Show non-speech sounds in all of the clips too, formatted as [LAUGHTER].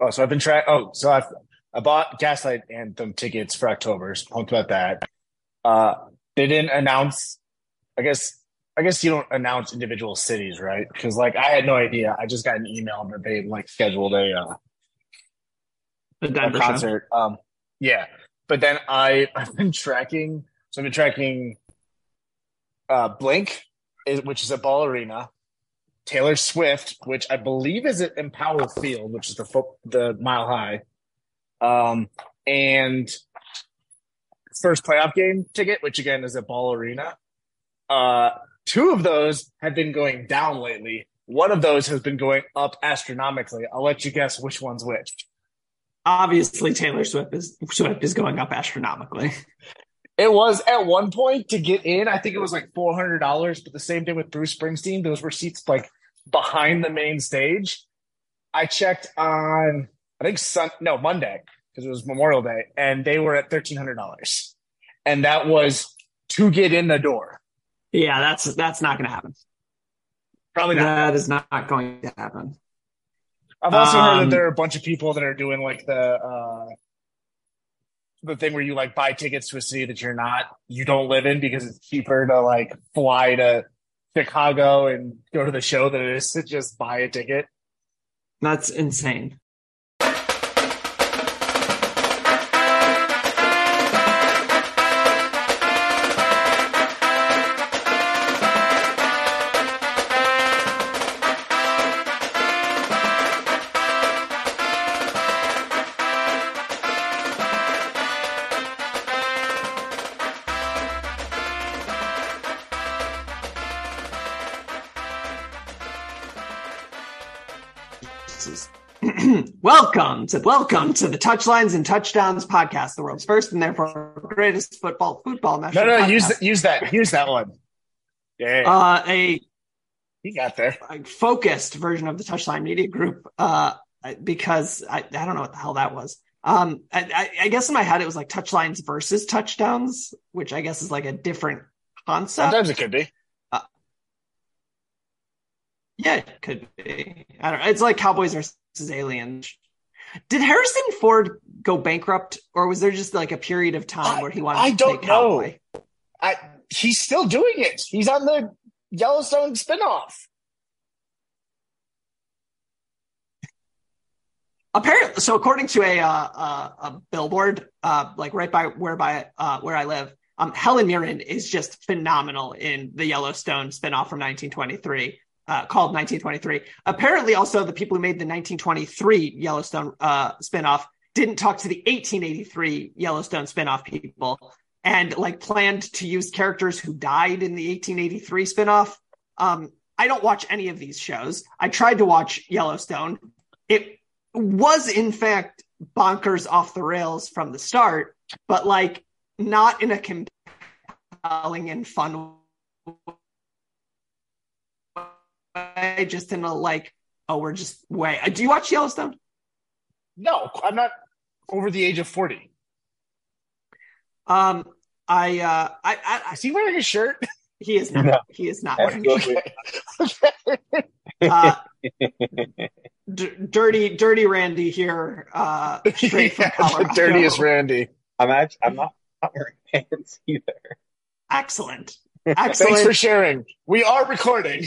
Oh, so I've been trying. Oh, so I've I bought Gaslight Anthem tickets for October. So pumped about that. Uh, they didn't announce. I guess I guess you don't announce individual cities, right? Because like I had no idea. I just got an email that they like scheduled a uh, a concert. Um, yeah, but then I [LAUGHS] I've been tracking. So I've been tracking uh, Blink, which is at Ball Arena. Taylor Swift, which I believe is at Empower Field, which is the fo- the mile high, um, and first playoff game ticket, which again is at Ball Arena. Uh, two of those have been going down lately. One of those has been going up astronomically. I'll let you guess which one's which. Obviously, Taylor Swift is Swift is going up astronomically. [LAUGHS] It was at one point to get in. I think it was like four hundred dollars. But the same thing with Bruce Springsteen; those were seats like behind the main stage. I checked on I think Sun no Monday because it was Memorial Day, and they were at thirteen hundred dollars, and that was to get in the door. Yeah, that's that's not going to happen. Probably not. That is not going to happen. I've also Um, heard that there are a bunch of people that are doing like the uh the thing where you like buy tickets to a city that you're not you don't live in because it's cheaper to like fly to Chicago and go to the show than it is to just buy a ticket. That's insane. Welcome to welcome to the Touchlines and Touchdowns podcast, the world's first and therefore greatest football football No, no, podcast. use use that. Use that one. Yeah, uh, a he got there. a focused version of the Touchline Media Group uh, because I, I don't know what the hell that was. Um, I, I, I guess in my head it was like touchlines versus touchdowns, which I guess is like a different concept. Sometimes it could be. Yeah, it could be. I don't know. It's like Cowboys versus Aliens. Did Harrison Ford go bankrupt, or was there just like a period of time I- where he wanted I to don't know. I he's still doing it. He's on the Yellowstone spinoff. Apparently, so according to a uh, uh, a billboard, uh, like right by where by uh, where I live, um, Helen Mirren is just phenomenal in the Yellowstone spinoff from 1923. Uh, called 1923. Apparently, also the people who made the 1923 Yellowstone uh, spinoff didn't talk to the 1883 Yellowstone spinoff people and like planned to use characters who died in the 1883 spinoff. Um, I don't watch any of these shows. I tried to watch Yellowstone. It was in fact bonkers off the rails from the start, but like not in a compelling and fun way, just in a like, oh, we're just way. Do you watch Yellowstone? No, I'm not over the age of forty. Um, I, uh, I, I, Is he wearing a shirt? he is not. No. He is not. wearing Absolutely. uh, d- dirty, dirty Randy here, uh, straight from [LAUGHS] Yeah, Colorado. dirtiest Randy. I'm actually I'm not, not wearing pants either. Excellent, Excellent. Thanks for sharing. We are recording.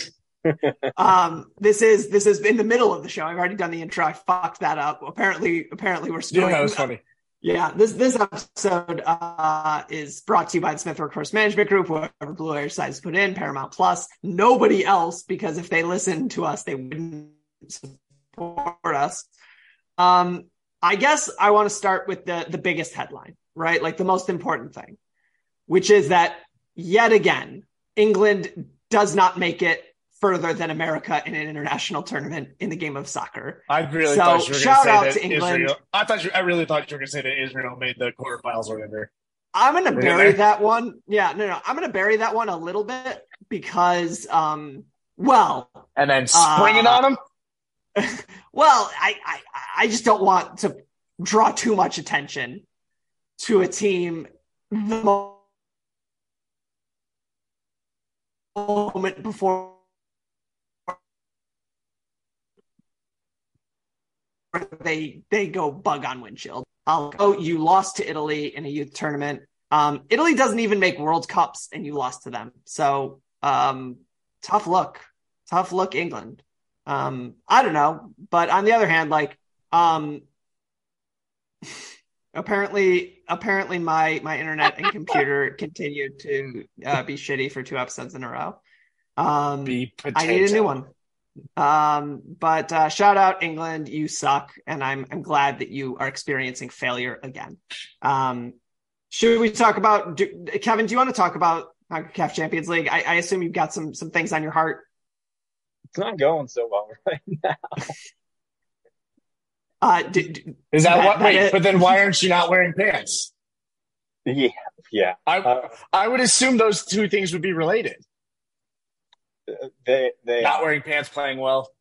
Um, this is this is in the middle of the show. I've already done the intro. I fucked that up. Apparently, apparently we're still. Yeah, that was funny. [LAUGHS] Yeah, this this episode uh, is brought to you by the Smith Workforce Management Group. Whoever Blue Air decides to put in Paramount Plus, nobody else, because if they listened to us, they wouldn't support us. Um, I guess I want to start with the the biggest headline, right? Like the most important thing, which is that yet again, England does not make it further than America in an international tournament in the game of soccer. I really So, thought you were shout going out to say to that England. Israel. I thought you. I really thought you were going to say that Israel made the quarterfinals or whatever. I'm gonna bury that one. Yeah, no, no, I'm gonna bury that one a little bit because, um, well, And then spring it Uh, on them. [LAUGHS] well, I, I, I just don't want to draw too much attention to a team the moment before they they go bug on windshield. I'll go. You lost to Italy in a youth tournament. Um, Italy doesn't even make World Cups, and you lost to them. So um, tough look, tough look, England. Um, I don't know, but on the other hand, like um, [LAUGHS] apparently, apparently my my internet and computer [LAUGHS] continued to uh, be shitty for two episodes in a row. Um, I need a new one. Um, but uh, shout out England, you suck, and I'm I'm glad that you are experiencing failure again. Um, should we talk about do, Kevin? Do you want to talk about CONCACAF Champions League? I, I assume you've got some some things on your heart. It's not going so well [LAUGHS] right now. Uh, do, do- Is that, That- what? that Wait, it- but then why aren't you not wearing pants? [LAUGHS] Yeah, yeah. I Uh, I would assume those two things would be related. They they Not wearing pants, playing well.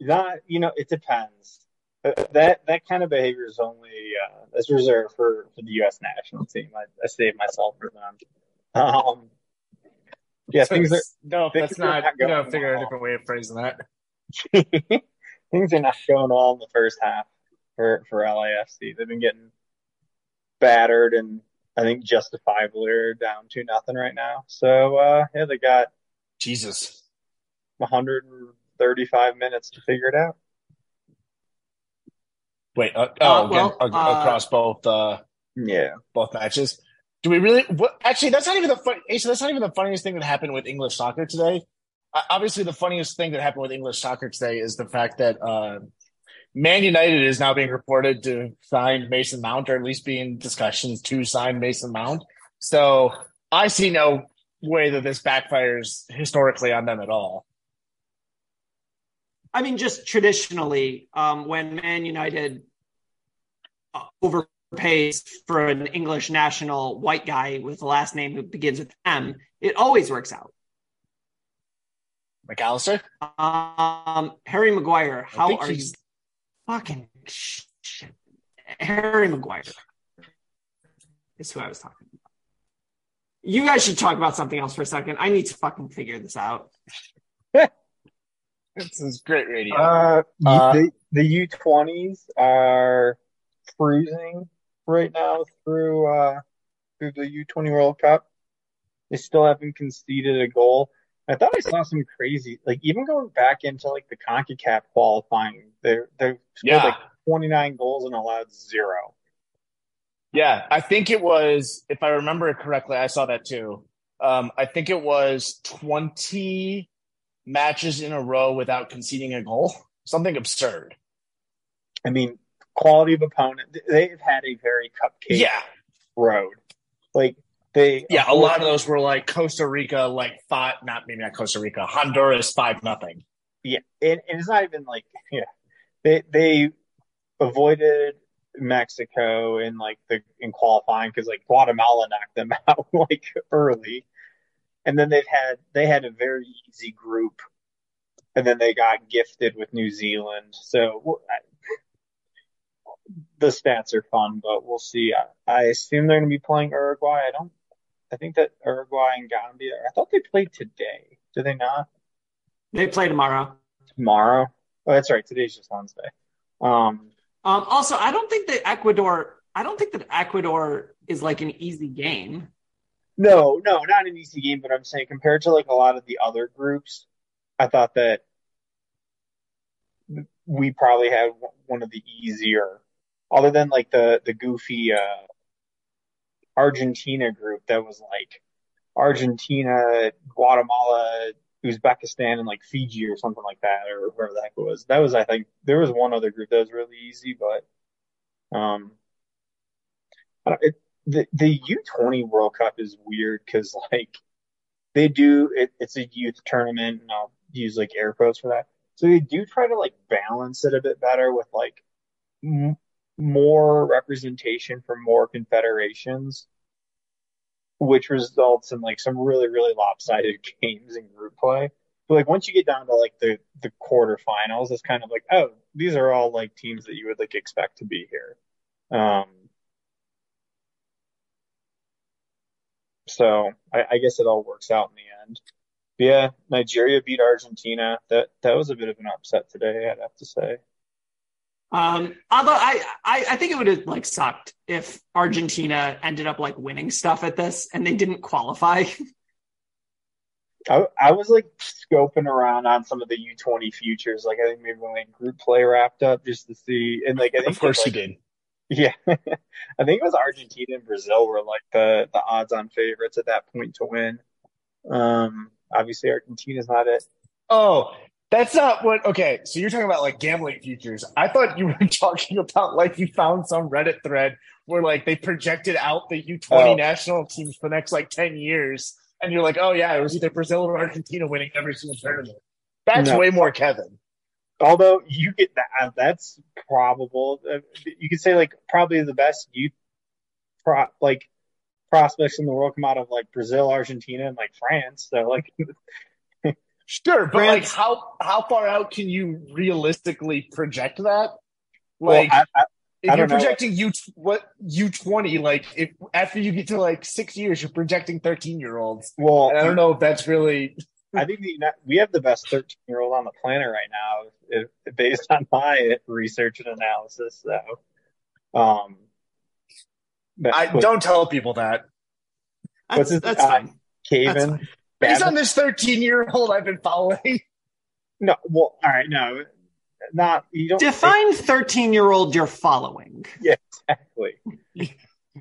Not, you know, it depends. Uh, That that kind of behavior is only uh, that's reserved for, for the U.S. national team. I, I save myself for them. Um, yeah, things are no, things that's are not. not You going figure a different way of phrasing that. [LAUGHS] things are not going well in the first half for for LAFC. They've been getting battered, and I think justifiably are down to nothing right now. So uh, yeah, they got Jesus. 135 minutes to figure it out. Wait. Uh, oh, Uh, well, again, a- uh, across both uh, Yeah. both matches. Do we really? What, actually, that's not even the fun. Actually, that's not even the funniest thing that happened with English soccer today. Uh, obviously, the funniest thing that happened with English soccer today is the fact that uh, Man United is now being reported to sign Mason Mount, or at least be in discussions to sign Mason Mount. So I see no way that this backfires historically on them at all. I mean, just traditionally, um, when Man United uh, overpays for an English national white guy with the last name who begins with M, it always works out. McAllister. Um, Harry Maguire, how are you? Fucking shit. Harry Maguire is who I was talking. You guys should talk about something else for a second. I need to fucking figure this out. [LAUGHS] This is great radio. Uh, Uh, the the U20s are cruising right now through uh through the U20 World Cup. They still haven't conceded a goal. I thought I saw some crazy, like even going back into like the CONCACAF qualifying, they're they've scored Yeah. like 29 goals and allowed zero. Yeah, I think it was, if I remember it correctly, I saw that too. Um, I think it was 20 matches in a row without conceding a goal. Something absurd. I mean, quality of opponent. They've had a very cupcake Yeah. road. Like they, Yeah. A lot of those were like Costa Rica, like five, not maybe not Costa Rica, Honduras, five nothing. Yeah, and, and it's not even like yeah, they they avoided Mexico in like the in qualifying because like Guatemala knocked them [LAUGHS] out like early, and then they've had they had a very easy group, and then they got gifted with New Zealand. So I, the stats are fun, but we'll see. I, I assume they're going to be playing Uruguay. I don't. I think that Uruguay and Gambia. I thought they played today. Do they not? They play tomorrow. tomorrow. Oh, that's right. Today's just Wednesday. Um, Um, also, I don't think that Ecuador. I don't think that Ecuador is like an easy game. no, no, not an easy game, but I'm saying compared to like a lot of the other groups, I thought that we probably had one of the easier, other than like the the goofy uh, Argentina group that was like Argentina, Guatemala, Uzbekistan, and like Fiji or something like that, or wherever the heck it was. That was, I think, there was one other group that was really easy, but um, it, the the U20 World Cup is weird because like they do it, it's a youth tournament, and I'll use like air quotes for that. So they do try to like balance it a bit better with like m- more representation from more confederations, which results in like some really really lopsided [LAUGHS] games in group play. But like once you get down to like the the quarterfinals, it's kind of like oh these are all like teams that you would like expect to be here. Um, so I, I guess it all works out in the end. But yeah, Nigeria beat Argentina. That that was a bit of an upset today, I'd have to say. Um, although I, I, I think it would have like sucked if Argentina ended up like winning stuff at this and they didn't qualify. [LAUGHS] I, I was like scoping around on some of the U20 futures. Like I think maybe when like group play wrapped up just to see. And like I think Of course like, you did. [LAUGHS] Yeah, I think it was Argentina and Brazil were like the the odds-on favorites at that point to win. Um, obviously Argentina's not it. Oh, that's not what. Okay, so you're talking about like gambling futures. I thought you were [LAUGHS] talking about like you found some Reddit thread where like they projected out the U20 Oh. national teams for the next like 10 years. And you're like, oh, yeah, it was either Brazil or Argentina winning every single tournament. That's No. way more Kevin. Although you get that, that's probable. Uh, You could say like probably the best youth pro like prospects in the world come out of like Brazil, Argentina, and like France. So like, [LAUGHS] Sure, but like how how far out can you realistically project that? well, Like I, I, if I you're don't know. projecting U what U twenty, like if after you get to like six years, you're projecting thirteen year olds. well, And I don't know if that's really I think the, we have the best 13 year old on the planet right now, if, if- based on my research and analysis. So, um, but- I but don't tell people that. That's, What's his- that's uh, fine. That's Cavan. Fine. Based on this thirteen year old I've been following. No, well, all right, no, not you don't Define 13 year old you're following. Yeah, exactly.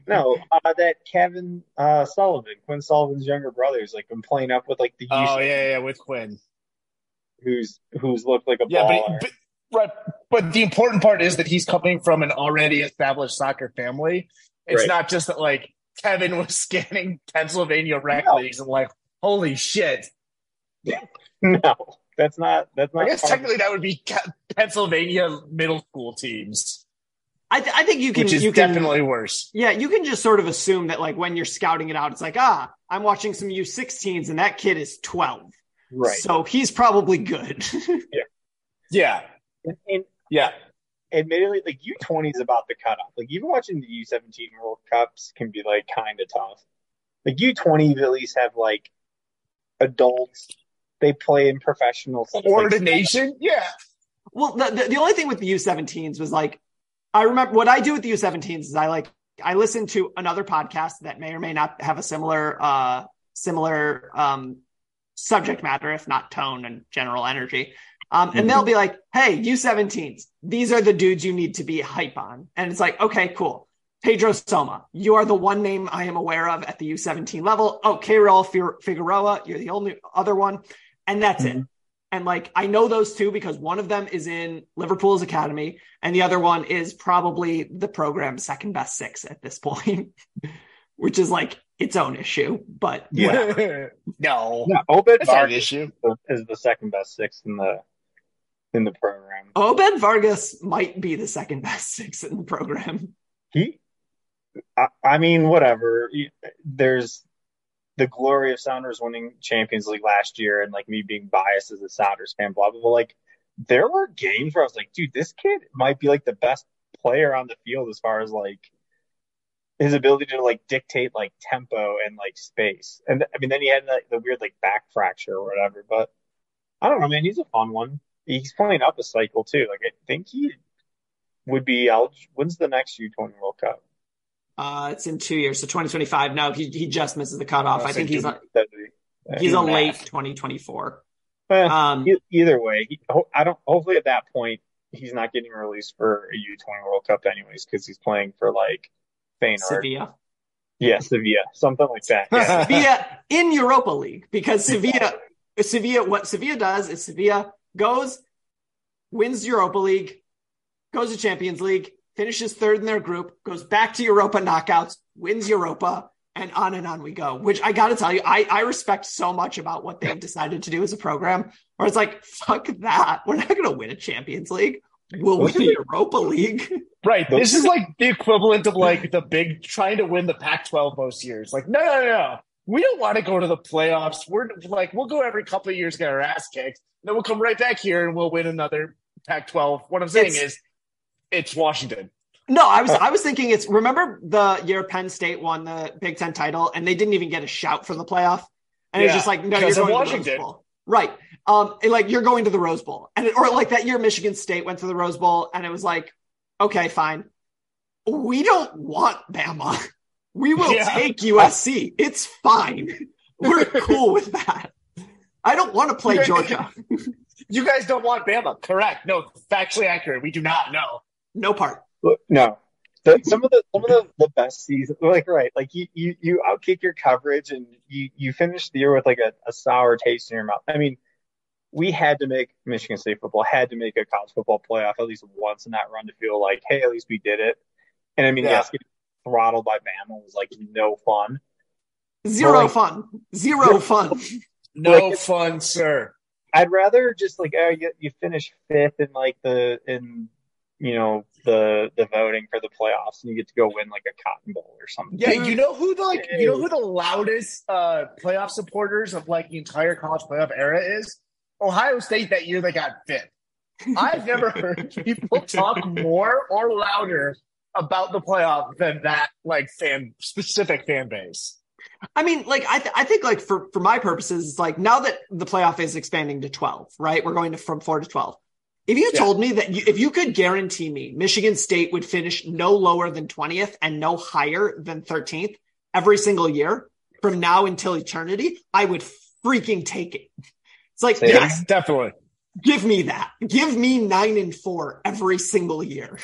no, uh, that Cavan uh, Sullivan, Quinn Sullivan's younger brother, who's like been playing up with like the Oh youth, yeah, yeah, with Quinn. who's who's looked like a Yeah, baller. but, but right, but the important part is that he's coming from an already established soccer family. It's Right. not just that like Kevin was [LAUGHS] scanning Pennsylvania rec No. leagues and like, holy shit. [LAUGHS] no, that's not that's not. I guess part- technically that would be Pennsylvania middle school teams, I, th- I think you can, which is you can, definitely worse. yeah, you can just sort of assume that like when you're scouting it out, it's like, ah, I'm watching some U16s and that kid is 12. right. So he's probably good. [LAUGHS] Yeah, And, and yeah. admittedly, like U twenty is about the cutoff. Like even watching the U seventeen World Cups can be like kind of tough. Like U twenty, at least have like adults. They play in professional like, yeah. Well, the, the, the only thing with the U17s was like, I remember what I do with the U17s is I like, I listen to another podcast that may or may not have a similar, uh, similar, um, subject matter, if not tone and general energy. Um, and they'll be like, Hey, U17s, these are the dudes you need to be hype on. And it's like, okay, cool. Pedro Soma, you are the one name I am aware of at the U17 level. Oh, Raul Fir- Figueroa, you're the only other one. And that's it. Mhm. And like I know those two because one of them is in Liverpool's academy, and the other one is probably the program's second best six at this [LAUGHS] point, which is like its own issue. But yeah. [LAUGHS] no, Yeah, Obed that's not Vargas issue. is the second best six in the in the program. Obed Vargas might be the second best [LAUGHS] six in the program. He, I, I mean, whatever. There's the glory of Sounders winning Champions League last year, and like me being biased as a Sounders fan, blah blah blah. Like there were games where I was like, dude, this kid might be like the best player on the field as far as like his ability to like dictate like tempo and like space. And I mean, then he had the weird like back fracture or whatever. But I don't know, man. He's a fun one. He's playing up a cycle too. Like I think he would be. When's the next U20 World Cup? Uh, it's in two years, so 2025. No, he he just misses the cutoff. Oh, I think he's a, he's a late 2024. Eh, Um, either way, he, I don't. Hopefully, at that point, he's not getting released for a U20 World Cup anyways, because he's playing for like Feyenoord. Sevilla. Yeah, Sevilla, something like that. [LAUGHS] Yeah. Sevilla in Europa League because Sevilla, Sevilla, what Sevilla does is Sevilla goes, wins Europa League, goes to Champions League, finishes third in their group, goes back to Europa knockouts, wins Europa, and on and on we go. Which I got to tell you, I I respect so much about what they've decided to do as a program. Where it's like, fuck that, we're not going to win a Champions League. We'll win the Europa League. Right. This is like the equivalent of like the big trying to win the Pac-12 most years. Like, no, no, no. We don't want to go to the playoffs. We're like, we'll go every couple of years, get our ass kicked. Then we'll come right back here and we'll win another Pac-12. What I'm saying It's- is, it's Washington. No, I was I was thinking it's remember the year Penn State won the Big Ten title and they didn't even get a shout for the playoff, and it was just like no, you're going to the Washington. Rose Bowl, right? Um, like you're going to the Rose Bowl, and it, or like that year Michigan State went to the Rose Bowl, and it was like, okay, fine, we don't want Bama, we will Yeah. take USC, it's fine, we're [LAUGHS] cool with that. I don't want to play Georgia, [LAUGHS] You guys don't want Bama. Correct. No, factually accurate. We do not know. No part. No. The, some of the some of the, the best seasons, like right, like you you you outkick your coverage and you you finish the year with like a, a sour taste in your mouth. I mean, we had to make Michigan State football had to make a college football playoff at least once in that run to feel like, hey, at least we did it. And I mean, Yeah. yes, getting throttled by Bama was like no fun. Zero like- fun, zero fun. No Like- fun, sir. I'd rather just like uh, you, you finish fifth in like the in you know the the voting for the playoffs and you get to go win like a Cotton Bowl or something. Yeah, you know who the like you know who the loudest uh playoff supporters of like the entire college playoff era is? Ohio State that year they got fifth. I've never heard [LAUGHS] people talk more or louder about the playoff than that like fan specific fan base. I mean, like I, th- I think like for for my purposes, it's like now that the playoff is expanding to twelve, right? We're going to from four to twelve. If you Yeah. told me that you, if you could guarantee me Michigan State would finish no lower than twentieth and no higher than thirteenth every single year from now until eternity, I would freaking take it. It's like Same. yes, definitely. give me that. Give me nine and four every single year.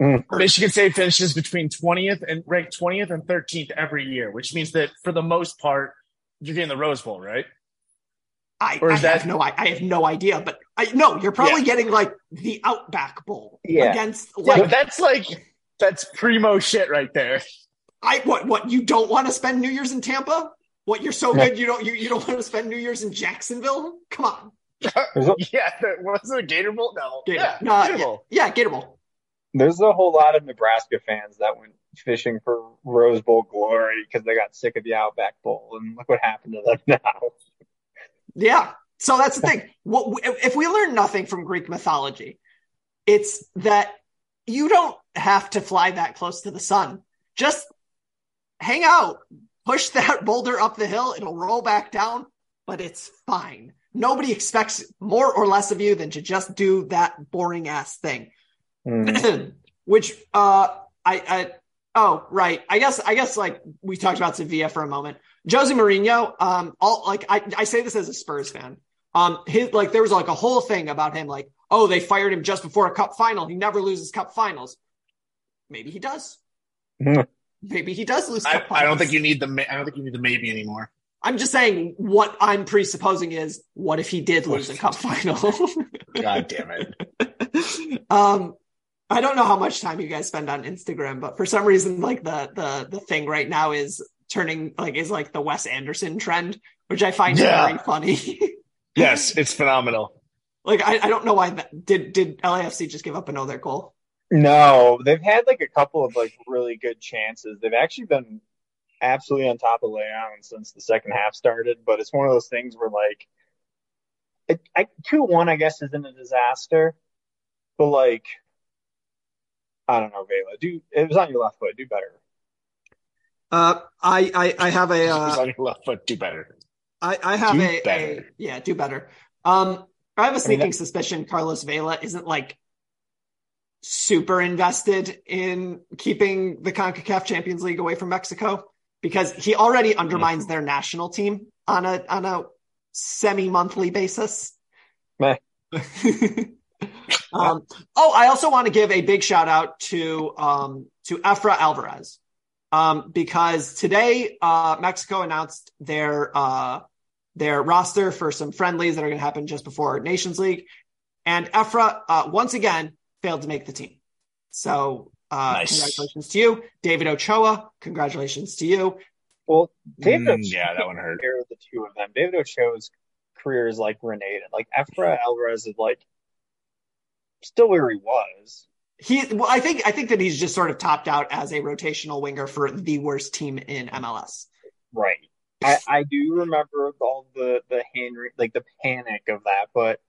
Mm. Michigan State finishes between 20th and ranked 20th and 13th every year, which means that for the most part, you're getting the Rose Bowl, right? I, Or I that- have no I, I have no idea, but I no, you're probably getting like the Outback Bowl Yeah. against Yeah, like but that's like that's primo shit right there. I what what you don't want to spend New Year's in Tampa? What you're so good you don't you, you don't want to spend New Year's in Jacksonville? Come on, [LAUGHS] yeah, the, was it a Gator Bowl? No, Gator. yeah, no, Gator yeah, Bowl. yeah, Gator Bowl. there's a whole lot of Nebraska fans that went fishing for Rose Bowl glory because they got sick of the Outback Bowl, and look what happened to them now. Yeah. So that's the thing. What if we learn nothing from Greek mythology? It's that you don't have to fly that close to the sun. Just hang out, push [LAUGHS] that boulder up the hill. It'll roll back down, but it's fine. Nobody expects more or less of you than to just do that boring ass thing. Mm. [CLEARS THROAT] which uh I, I oh right i guess i guess like we talked about sevilla for a moment jose Mourinho, um all like i i say this as a spurs fan um his like there was like a whole thing about him like oh they fired him just before a cup final he never loses cup finals maybe he does Mhm. maybe he does lose I, finals I don't think you need the I don't think you need the maybe anymore. i'm just saying what i'm presupposing is what if he did lose a cup final [LAUGHS] God damn it! [LAUGHS] um I don't know how much time you guys spend on Instagram, but for some reason, like the the the thing right now is turning like is like the Wes Anderson trend, which I find Yeah. very funny. [LAUGHS] Yes, it's phenomenal. like I, I don't know why that did did LAFC just give up another goal. No, they've had like a couple of like really good chances. They've actually been absolutely on top of Leon since the second half started, but it's one of those things where like I, two one, I guess, isn't a disaster, but like I don't know, Vela, do it was on your left foot, do better. Uh, I I, I have a [LAUGHS] uh, on your left foot? Do better. I, I have Do a, a yeah do better. Um, I have a sneaking that- suspicion Carlos Vela isn't like super invested in keeping the CONCACAF Champions League away from Mexico because he already undermines their national team on a on a semi-monthly basis. Meh. [LAUGHS] um, oh, I also want to give a big shout out to um, to Efra Alvarez um, because today uh, Mexico announced their uh, their roster for some friendlies that are going to happen just before Nations League, and Efra uh, once again failed to make the team. So uh, Nice. congratulations to you, David Ochoa. Congratulations to you. Well, David Mm, Ochoa, yeah, that one hurt. compare the two of them. David Ochoa's career is like Grenade. Like Efra Alvarez is like still where he was. He, well, I think, I think that he's just sort of topped out as a rotational winger for the worst team in MLS. Right. I, I do remember all the the hand like the panic of that, but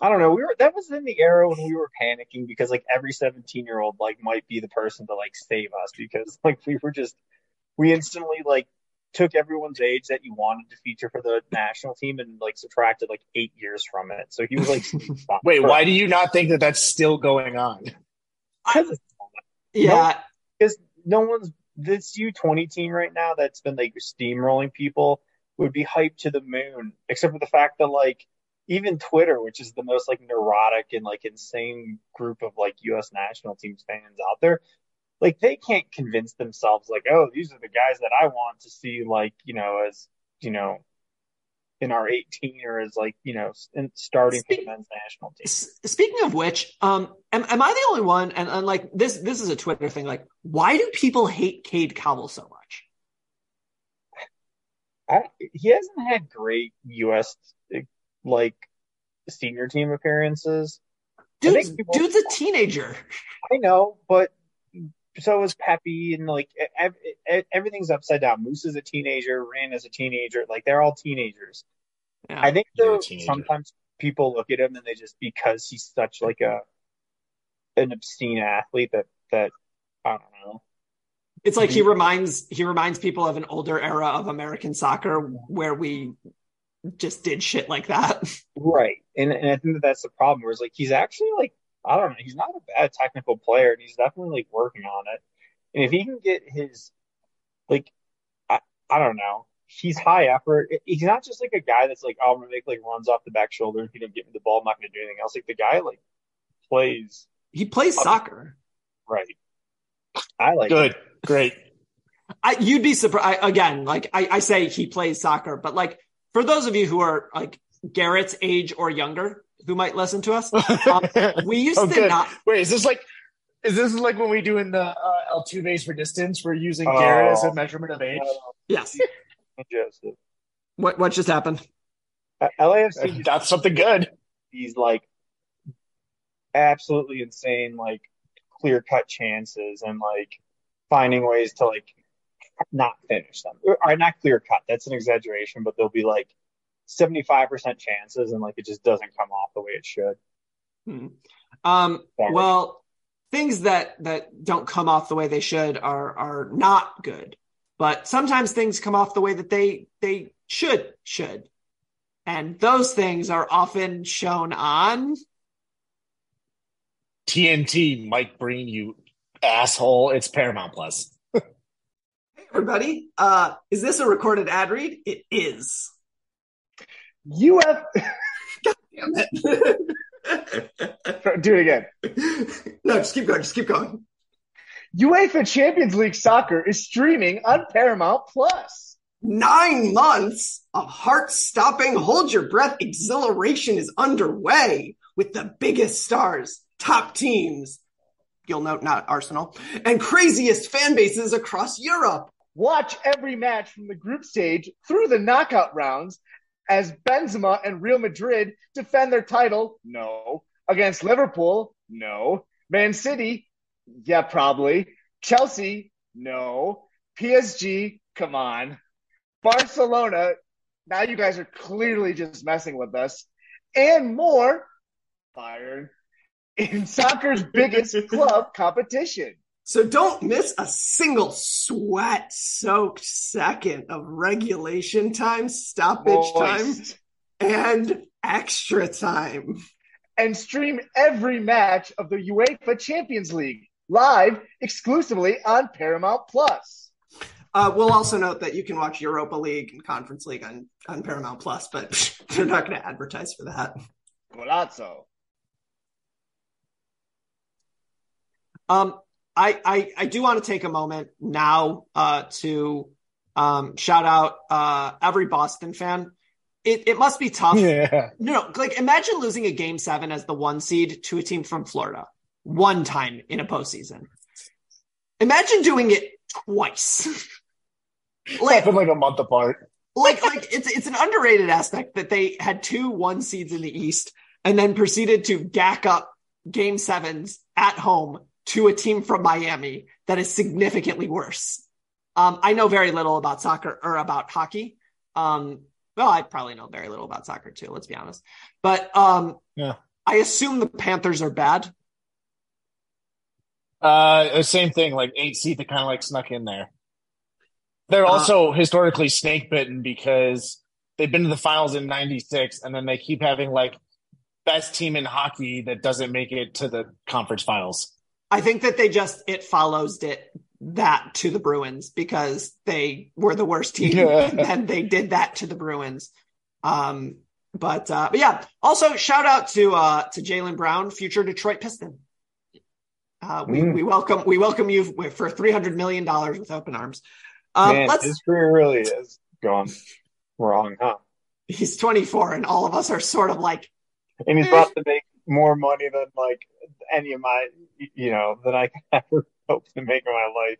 I don't know. We were that was in the era when we were panicking because like every 17 year old like might be the person to like save us because [LAUGHS] like we were just we instantly like took everyone's age that you wanted to feature for the national team and like subtracted like eight years from it. So he was like, [LAUGHS] Wait, why do you not think that that's still going on? Yeah. because no one's this U20 team right now that's been like steamrolling people would be hyped to the moon, except for the fact that like even Twitter, which is the most like neurotic and like insane group of like U.S. national teams fans out there, like they can't convince themselves like, oh, these are the guys that I want to see, like you know, as you know, in our 18 or as like you know, in starting for the men's national team. Speaking of which, um, am, am I the only one? And, and like this, this is a Twitter thing. Like, why do people hate Cade Cowell so much? I, he hasn't had great U.S. like senior team appearances. Dude's, people- dude's a teenager. I know, but so is Pepi, and like ev- ev- everything's upside down. Moose is a teenager, Ran is a teenager. Like they're all teenagers. Yeah. I think though sometimes people look at him and they just because he's such like a an obscene athlete that that I don't know. It's like he reminds he reminds people of an older era of American soccer where we just did shit like that. [LAUGHS] Right. And and I think that that's the problem. Where it's like he's actually like I don't know. He's not a bad technical player, and he's definitely like working on it. And if he can get his like I I don't know. He's high effort. He's not just like a guy that's like, oh, I'm gonna make like runs off the back shoulder. If he don't get me the ball, I'm not gonna do anything else. Like the guy like plays He plays soccer. right. I like Good, great. I, you'd be surprised again. Like I, I say, he plays soccer, but like for those of you who are like Garrett's age or younger, who might listen to us, [LAUGHS] um, we used oh, to good. not. Wait, is this like? Is this like when we do in the uh, Altuve's for distance? We're using Oh. Garrett as a measurement of age. Yes. Joseph. [LAUGHS] What what just happened? Uh, LAFC [LAUGHS] That's something good. these like absolutely insane like clear cut chances and like finding ways to like not finish them or, or not clear cut that's an exaggeration but they'll be like 75% chances and like it just doesn't come off the way it should Hmm. Um, well, things that that don't come off the way they should are are not good. But sometimes things come off the way that they they should should. And those things are often shown on TNT, Mike Breen, you asshole. It's Paramount Plus. [LAUGHS] Hey everybody. Uh is this a recorded ad read? It is. UF, [LAUGHS] Damn it. do it again. no, just keep going, just keep going. UEFA Champions League soccer is streaming on Paramount Plus. Nine months of heart stopping, hold your breath exhilaration is underway with the biggest stars, top teams. You'll note not Arsenal and craziest fan bases across Europe. Watch every match from the group stage through the knockout rounds as Benzema and Real Madrid defend their title. No. Against Liverpool. No. Man City. Yeah, probably. Chelsea. No. PSG. Come on. Barcelona. Now you guys are clearly just messing with us. And more. Bayern. In soccer's biggest club competition. So don't miss a single sweat soaked second of regulation time, stoppage time, and extra time. and stream every match of the UEFA Champions League live exclusively on Paramount Plus. Uh, we'll also note that you can watch Europa League and Conference League on, on Paramount Plus, but [LAUGHS] they're not going to advertise for that. Golazo. Um, I, I, I do want to take a moment now uh, to um, shout out uh, every Boston fan. It, it must be tough. [LAUGHS] Yeah. No, no, like imagine losing a game seven as the one seed to a team from Florida one time in a postseason. Imagine doing it twice. [LAUGHS] like happened like a month apart. like like it's it's an underrated aspect that they had two one seeds in the East and then proceeded to gack up game sevens at home to a team from Miami that is significantly worse. Um, I know very little about soccer or about hockey. Um, well, I probably know very little about soccer too. Let's be honest. But um, Yeah. I assume the Panthers are bad. Uh, same thing, like eight seed that kind of like snuck in there. They're Uh, also historically snake bitten because they've been to the finals in '96, and then they keep having like best team in hockey that doesn't make it to the conference finals. I think that they just it follows it that to the Bruins because they were the worst team Yeah. [LAUGHS] and they did that to the Bruins. Um, but uh, but yeah, also shout out to uh, to Jaylen Brown, future Detroit Piston. Uh, we, Mm. we welcome we welcome you for three hundred million dollars with open arms. Um, Man, let's. his career really is gone wrong, huh? He's twenty four, and all of us are sort of like, And he's Eh. about to make more money than like any of my, you know, than I could [LAUGHS] ever hope to make in my life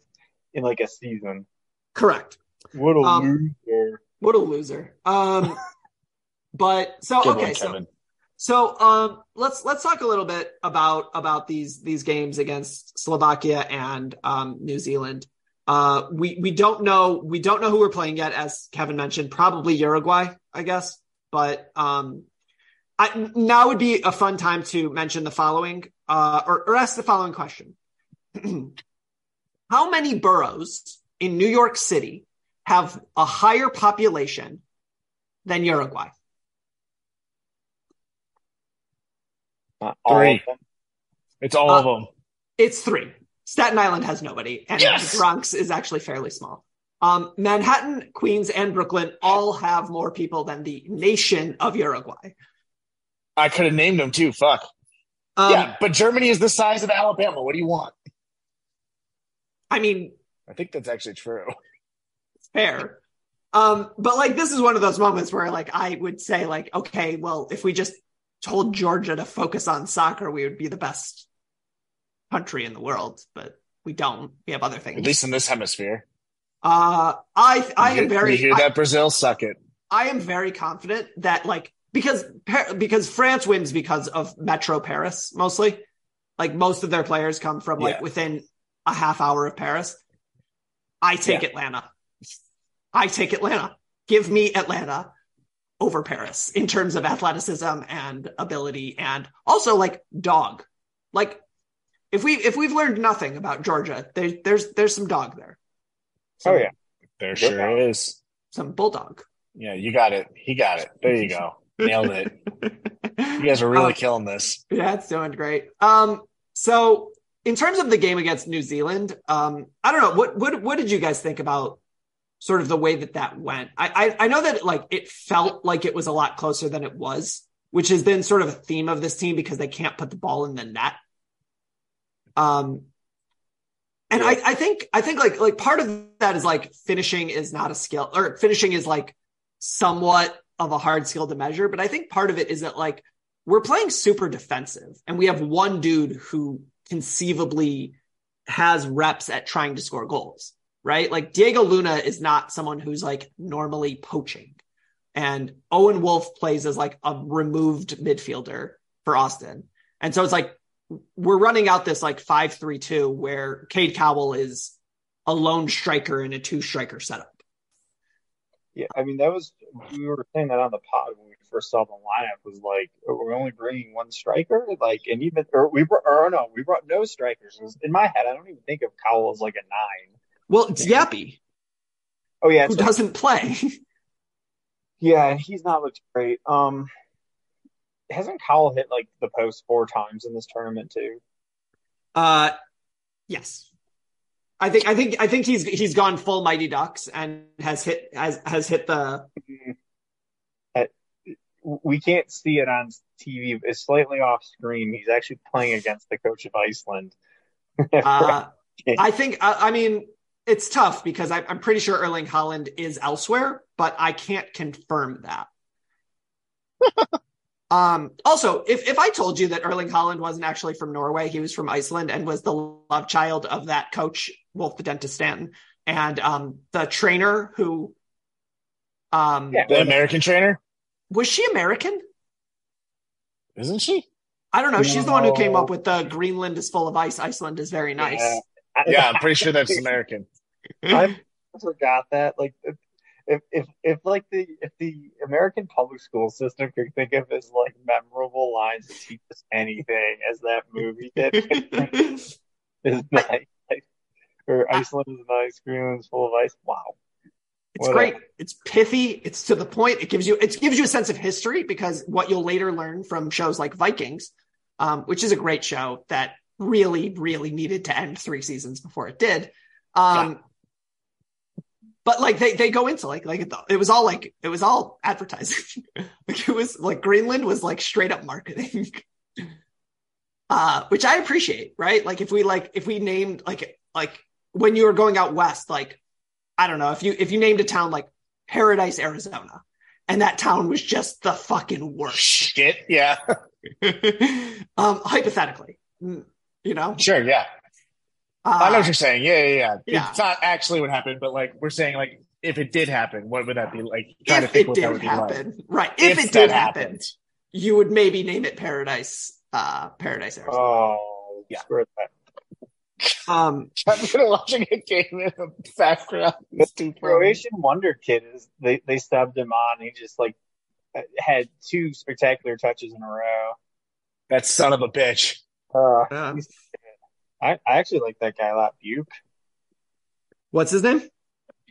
in like a season. correct. What a Um, loser! What a loser. Um, [LAUGHS] but so Good okay, one, so So um, let's let's talk a little bit about about these these games against Slovakia and um, New Zealand. Uh, we we don't know we don't know who we're playing yet, as Kevin mentioned. Probably Uruguay, I guess. But um, I, now would be a fun time to mention the following, uh, or, or ask the following question: [CLEARS THROAT] How many boroughs in New York City have a higher population than Uruguay? Not Three. It's all uh, of them. It's three. Staten Island has nobody, and Yes! the Bronx is actually fairly small. Um, Manhattan, Queens, and Brooklyn all have more people than the nation of Uruguay. I could have named them too. Fuck. Um, yeah, but Germany is the size of Alabama. What do you want? I mean, I think that's actually true. fair. Um, but like this is one of those moments where like I would say like, okay, well, if we just told Georgia to focus on soccer, we would be the best country in the world, but we don't. We have other things. At least in this hemisphere. uh, I I You am hear- very You hear I- that Brazil suck it? I am very confident that like because because France wins because of Metro Paris mostly. Like most of their players come from like Yeah. within a half hour of Paris. I take Yeah. Atlanta. I take Atlanta. Give me Atlanta over Paris in terms of athleticism and ability and also like dog. Like if we if we've learned nothing about Georgia, there, there's there's some dog there. Oh, some, Oh yeah, There Good sure is. Some bulldog. Yeah, you got it. He got it. There you [LAUGHS] go. Nailed it. You guys are really Um, killing this. Yeah, it's doing great. Um, so in terms of the game against New Zealand, um, I don't know what what what did you guys think about sort of the way that that went? I I, I know that like it felt like it was a lot closer than it was, which has been sort of a theme of this team because they can't put the ball in the net. Um, and I I think I think like like part of that is like finishing is not a skill or finishing is like somewhat of a hard skill to measure, but I think part of it is that like we're playing super defensive and we have one dude who conceivably has reps at trying to score goals, right? Like Diego Luna is not someone who's like normally poaching. And Owen Wolff plays as like a removed midfielder for Austin. And so it's like we're running out this like 5-3-2 where Cade Cowell is a lone striker in a two striker setup. Yeah. I mean, that was we were saying that on the pod when we first saw the lineup. Was like oh, we're only bringing one striker, like, and even or we brought or no, we brought no strikers. In my head, I don't even think of Cowell as like a nine. Well, it's Yappy Oh yeah, who doesn't play. yeah, he's not looked great. Um, hasn't Cowell hit like the post four times in this tournament too? Uh, yes. I think I think I think he's he's gone full Mighty Ducks and has hit has has hit the we can't see it on TV. It's slightly off screen. He's actually playing against the coach of Iceland. [LAUGHS] uh, I think I, I mean it's tough because I, I'm pretty sure Erling Haaland is elsewhere, but I can't confirm that. [LAUGHS] um, also, if if I told you that Erling Haaland wasn't actually from Norway, he was from Iceland and was the love child of that coach Wolf the Dentist Stansson, and um, the trainer who um, Yeah. The American trainer, was she American? isn't she? I don't know. She's the one who came up with the Greenland is full of ice, Iceland is very nice. Yeah. Yeah, I'm pretty sure that's American. [LAUGHS] I forgot that. Like, if, if if like the if the American public school system could think of as like memorable lines to teach us anything, as that movie did, [LAUGHS] is nice. Or Iceland is an nice, Greenland's full of ice. Wow. It's What great. It's pithy. It's to the point. It gives you it gives you a sense of history because what you'll later learn from shows like Vikings, um, which is a great show that really, really needed to end three seasons before it did. Um, But like they they go into like like it, it was all like it was all advertising. [LAUGHS] like it was like Greenland was like straight up marketing. [LAUGHS] uh, which I appreciate, right? Like if we like if we named like like when you were going out west, like I don't know if you if you named a town like Paradise, Arizona, and that town was just the fucking worst. Shit. Yeah. [LAUGHS] um, hypothetically, mm, you know, Sure. Yeah. Uh, I know what you're saying. Yeah, yeah, yeah, yeah. It's not actually what happened, but like we're saying, like if it did happen, what would that be like? Trying to if think it what that did would be like. happen, right? If, it did happen, happened. you would maybe name it Paradise, uh, Paradise, Arizona. Oh, Yeah. screw that. um, [LAUGHS] I'm gonna watching a game in the background. It's too funny. Croatian Wonder Kid is they they subbed him on. He just like had two spectacular touches in a row. That son of a bitch. Uh, uh, I, I actually like that guy a lot. Buke, what's his name?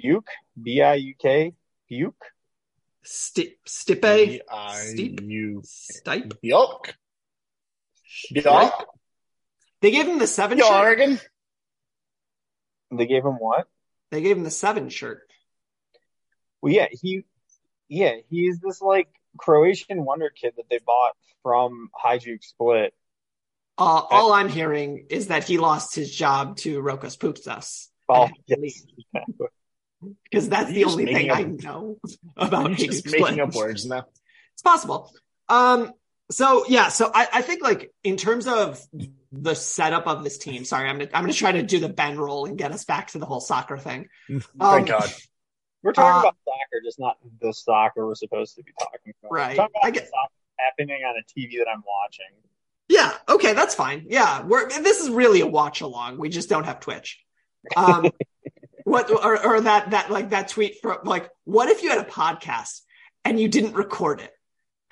Buke, B I U K, Buke. Sti- Stipe? Stipe. Yuck. Yuck. They gave him the seven shirt. Oregon. They gave him what? They gave him the seven shirt. Well, yeah, he, yeah, he's this like Croatian Wonder Kid that they bought from Hajduk Split. Uh, all I'm hearing is that he lost his job to Rokas Pukštas. Oh, yes. because [LAUGHS] that's the only thing up- I know [LAUGHS] about just making up words now. It's possible. Um, so yeah, so I, I think like in terms of the setup of this team, sorry, I'm gonna I'm gonna try to do the Ben roll and get us back to the whole soccer thing. [LAUGHS] Um, Thank God. We're talking Uh, about soccer, just not the soccer we're supposed to be talking about. Right. talking about I get- soccer happening on a TV that I'm watching. Yeah, okay, that's fine. Yeah, we're this is really a watch along. We just don't have Twitch. Um, [LAUGHS] what or, or that that like that tweet from like, what if you had a podcast and you didn't record it,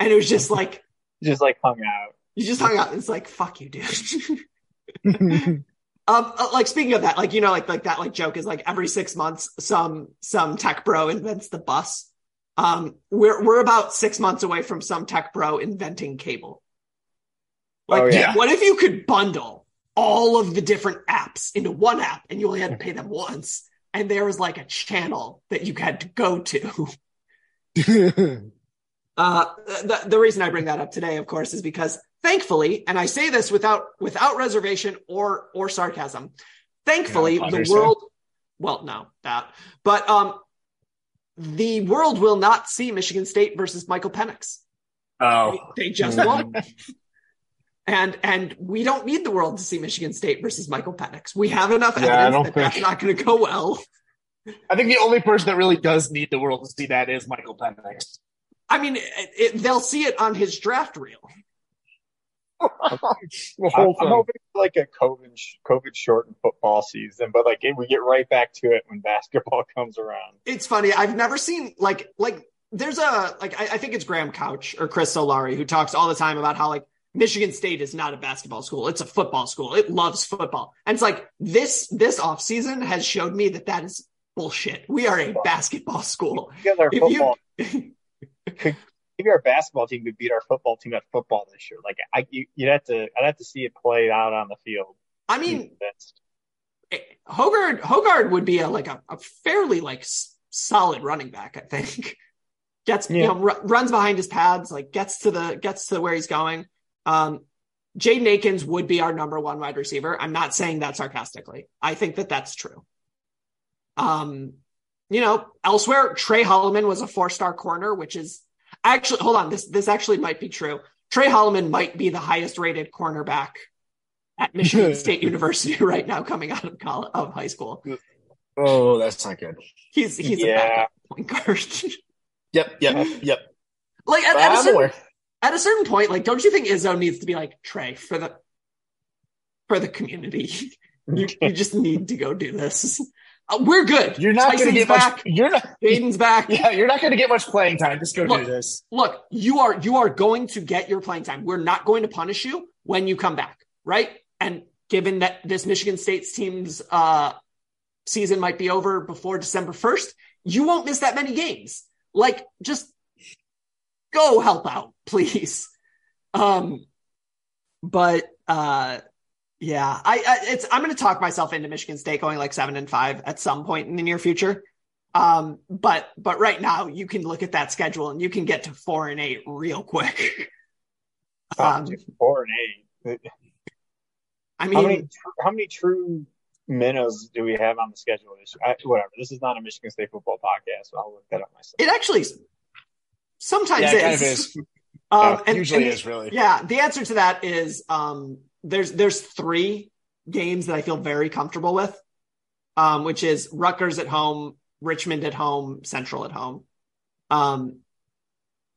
and it was just [LAUGHS] like Just like hung out. you just hung out. And it's like fuck you, dude. [LAUGHS] Um, uh, like speaking of that, like you know, like like that like joke is like every six months some some tech bro invents the bus. Um, we're we're about six months away from some tech bro inventing cable. Like, Oh, yeah. what if you could bundle all of the different apps into one app, and you only had to pay them once, and there was like a channel that you had to go to. [LAUGHS] Uh, the, the reason I bring that up today, of course, is because thankfully, and I say this without without reservation or or sarcasm, thankfully Yeah, the world, well, no, that, but um, the world will not see Michigan State versus Michael Penix. oh, They just [LAUGHS] won't. And and we don't need the world to see Michigan State versus Michael Penix. We have enough Yeah, I evidence don't that that's think- not going to go well. I think the only person that really does need the world to see that is Michael Penix. I mean, it, it, they'll see it on his draft reel. [LAUGHS] the I'm, I'm hoping for like a COVID COVID shortened football season, but like we get right back to it when basketball [LAUGHS] comes around. it's funny. I've never seen like like there's a like I, I think it's Graham Couch or Chris Solari who talks all the time about how like Michigan State is not a basketball school; it's a football school. It loves football, and it's like this this off season has showed me that that is bullshit. We are a basketball school. If you maybe [LAUGHS] our basketball team could beat our football team at football this year. Like I, you, you'd have to, I'd have to see it played out on the field. I mean, convinced. Eh, Hoggard Hoggard would be a like a, a fairly like s- solid running back, I think. [LAUGHS] Gets you know ru- runs behind his pads, like gets to the gets to where he's going. Um, Jaden Akins would be our number one wide receiver. I'm not saying that sarcastically. I think that that's true. Um, you know, elsewhere, Tre Holloman was a four star corner, which is actually hold on. This this actually might be true. Tre Holloman might be the highest rated cornerback at Michigan [LAUGHS] State University right now, coming out of college, of high school. Oh, that's not good. He's he's a Yeah. backup point guard. Yep, yep, yep. like at, at a certain. At a certain point, like, don't you think Izzo needs to be like Tre for the for the community? [LAUGHS] you, you just need to go do this. Uh, we're good. You're not going to get back. much. You're not. Aiden's back. Yeah, you're not going to get much playing time. Just go Look. do this. Look, you are you are going to get your playing time. We're not going to punish you when you come back, right? And given that this Michigan State's team's uh, season might be over before December first, you won't miss that many games. Like, just go help out, [LAUGHS] please. Um, but uh, yeah, I, I it's I'm going to talk myself into Michigan State going like seven and five at some point in the near future. Um, but but right now you can look at that schedule and you can get to four and eight real quick. [LAUGHS] Um, Four and eight. I How mean, many how many true minnows do we have on the schedule this year? I, whatever. This is not a Michigan State football podcast, so I'll look that up myself. it actually sometimes Yeah, it is. kind of is. [LAUGHS] Um, Yeah, and- usually and- is really. Yeah, the answer to that is um, there's there's three games that I feel very comfortable with, um, which is Rutgers at home, Richmond at home, Central at home. Um,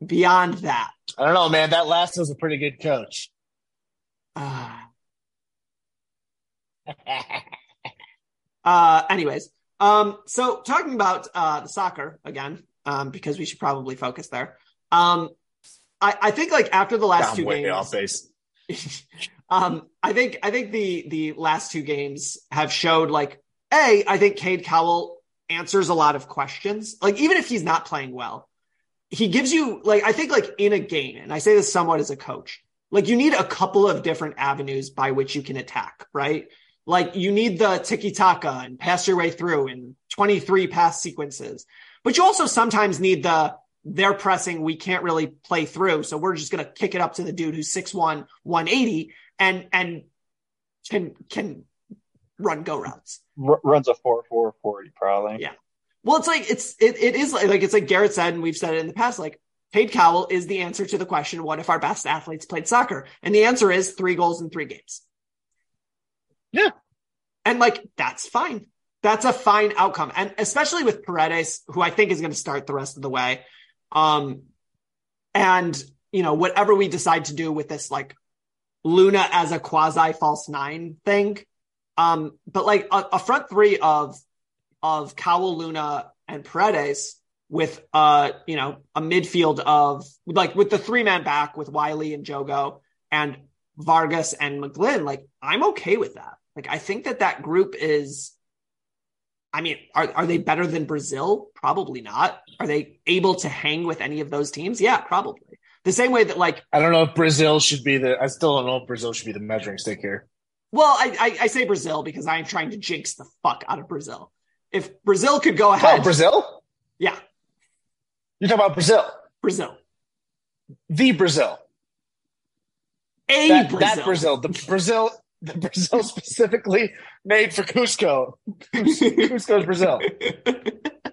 beyond that, I don't know, man. That last was a pretty good coach. uh, [SIGHS] uh, anyways, um, so talking about uh, the soccer again, um, because we should probably focus there. Um, I, I think like after the last I'm two way games, off base. [LAUGHS] um, I think I think the the last two games have showed like a I think Cade Cowell answers a lot of questions. Like even if he's not playing well, he gives you like I think like in a game, and I say this somewhat as a coach, like you need a couple of different avenues by which you can attack, right? Like you need the tiki taka and pass your way through in 23 pass sequences, but you also sometimes need the they're pressing, we can't really play through, so we're just gonna kick it up to the dude who's 6'1, 180 and and can can run go routes. R- runs a four four forty probably. Yeah. Well, it's like it's it, it is like, like it's like Garrett said, and we've said it in the past. Like Cade Cowell is the answer to the question: What if our best athletes played soccer? And the answer is three goals in three games. Yeah. and like that's fine. That's a fine outcome, and especially with Paredes, who I think is going to start the rest of the way. Um, and you know whatever we decide to do with this, like Luna as a quasi false nine thing. Um, but like a, a front three of of Cowell, Luna, and Paredes with uh, you know, a midfield of like with the three man back with Wiley and Jogo and Vargas and McGlynn, like I'm okay with that. Like I think that that group is. I mean, are are they better than Brazil? Probably not. Are they able to hang with any of those teams? Yeah, probably. The same way that like I don't know if Brazil should be the. I still don't know if Brazil should be the measuring stick here. Well, I, I, I say Brazil because I'm trying to jinx the fuck out of Brazil. If Brazil could go Oh, ahead, Brazil? yeah, You're talking about Brazil, Brazil, the Brazil, a that Brazil. that Brazil, the Brazil, the Brazil specifically made for Kuzco. Kuzco's Brazil.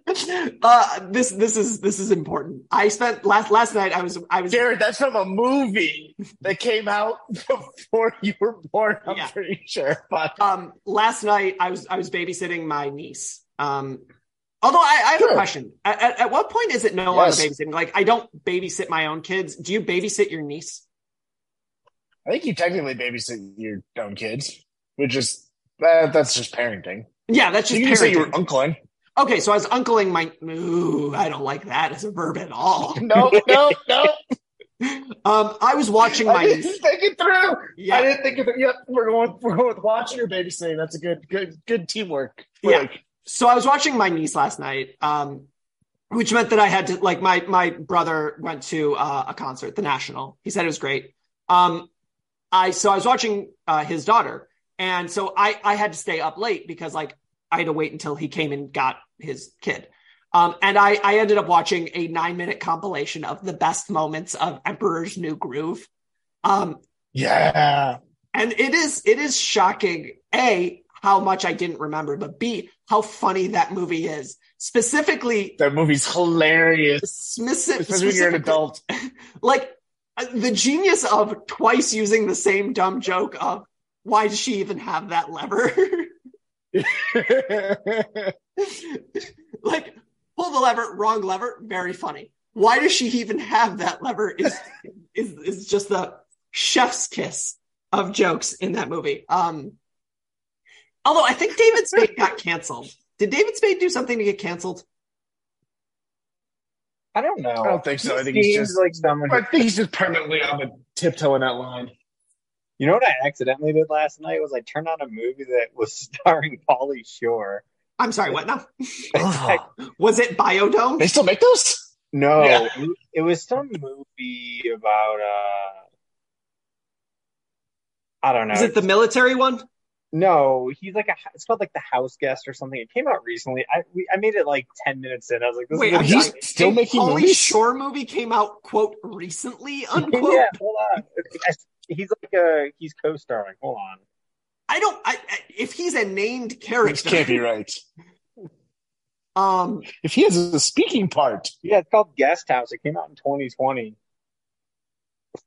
[LAUGHS] uh, this this is this is important. I spent last last night. I was I was Jared, that's from a movie that came out before you were born. I'm Yeah. pretty sure. But um last night I was I was babysitting my niece. Um, although I, I have Sure. a question. At, at, at what point is it no Yes. longer babysitting? Like I don't babysit my own kids. Do you babysit your niece? I think you technically babysit your own kids, which is that, that's just parenting. Yeah, that's just you can say you were parenting. uncling. Okay, so I was uncling my. Ooh, I don't like that as a verb at all. [LAUGHS] No, no, no. [LAUGHS] Um, I was watching my I didn't niece. think it through. Yeah. I didn't think of it. Yep, we're going. We're going with watching or babysitting. That's a good, good, good teamwork. Yeah. Like, So I was watching my niece last night, um, which meant that I had to like my my brother went to uh, a concert, the National. He said it was great. Um, I so I was watching uh, his daughter, and so I I had to stay up late because like I had to wait until he came and got his kid. Um, and I I ended up watching a nine minute compilation of the best moments of Emperor's New Groove. Um, yeah, and it is it is shocking a how much I didn't remember, but b how funny that movie is. Specifically, that movie's hilarious, speci- especially when you're an adult. [LAUGHS] like the genius of twice using the same dumb joke of why does she even have that lever? [LAUGHS] like pull the lever, wrong lever, very funny. Why does she even have that lever? Is is is just the chef's kiss of jokes in that movie. Um, although I think David Spade got canceled. Did David Spade do something to get canceled? I don't know. I don't think so. He I think he's just like someone. I think he's just permanently on the tiptoeing that line. you know what I accidentally did last night was I turned on a movie that was [LAUGHS] starring Pauly Shore. I'm sorry, what now? [LAUGHS] Ugh. [GASPS] Was it Biodome? they still make those? No, Yeah. it, it was some movie about uh, I don't know. Is it the military one? No, he's like a. It's called like the House Guest or something. It came out recently. I we, I made it like ten minutes in. I was like, this Wait, is he's sorry. still A making Pauly movies? Shore movie came out quote recently [LAUGHS] unquote. yeah, hold on. He's like a he's co-starring. Hold on. I don't. I, I if he's a named This character, can't be right. [LAUGHS] um, If he has a speaking part, Yeah, it's called Guest House. It came out in 2020.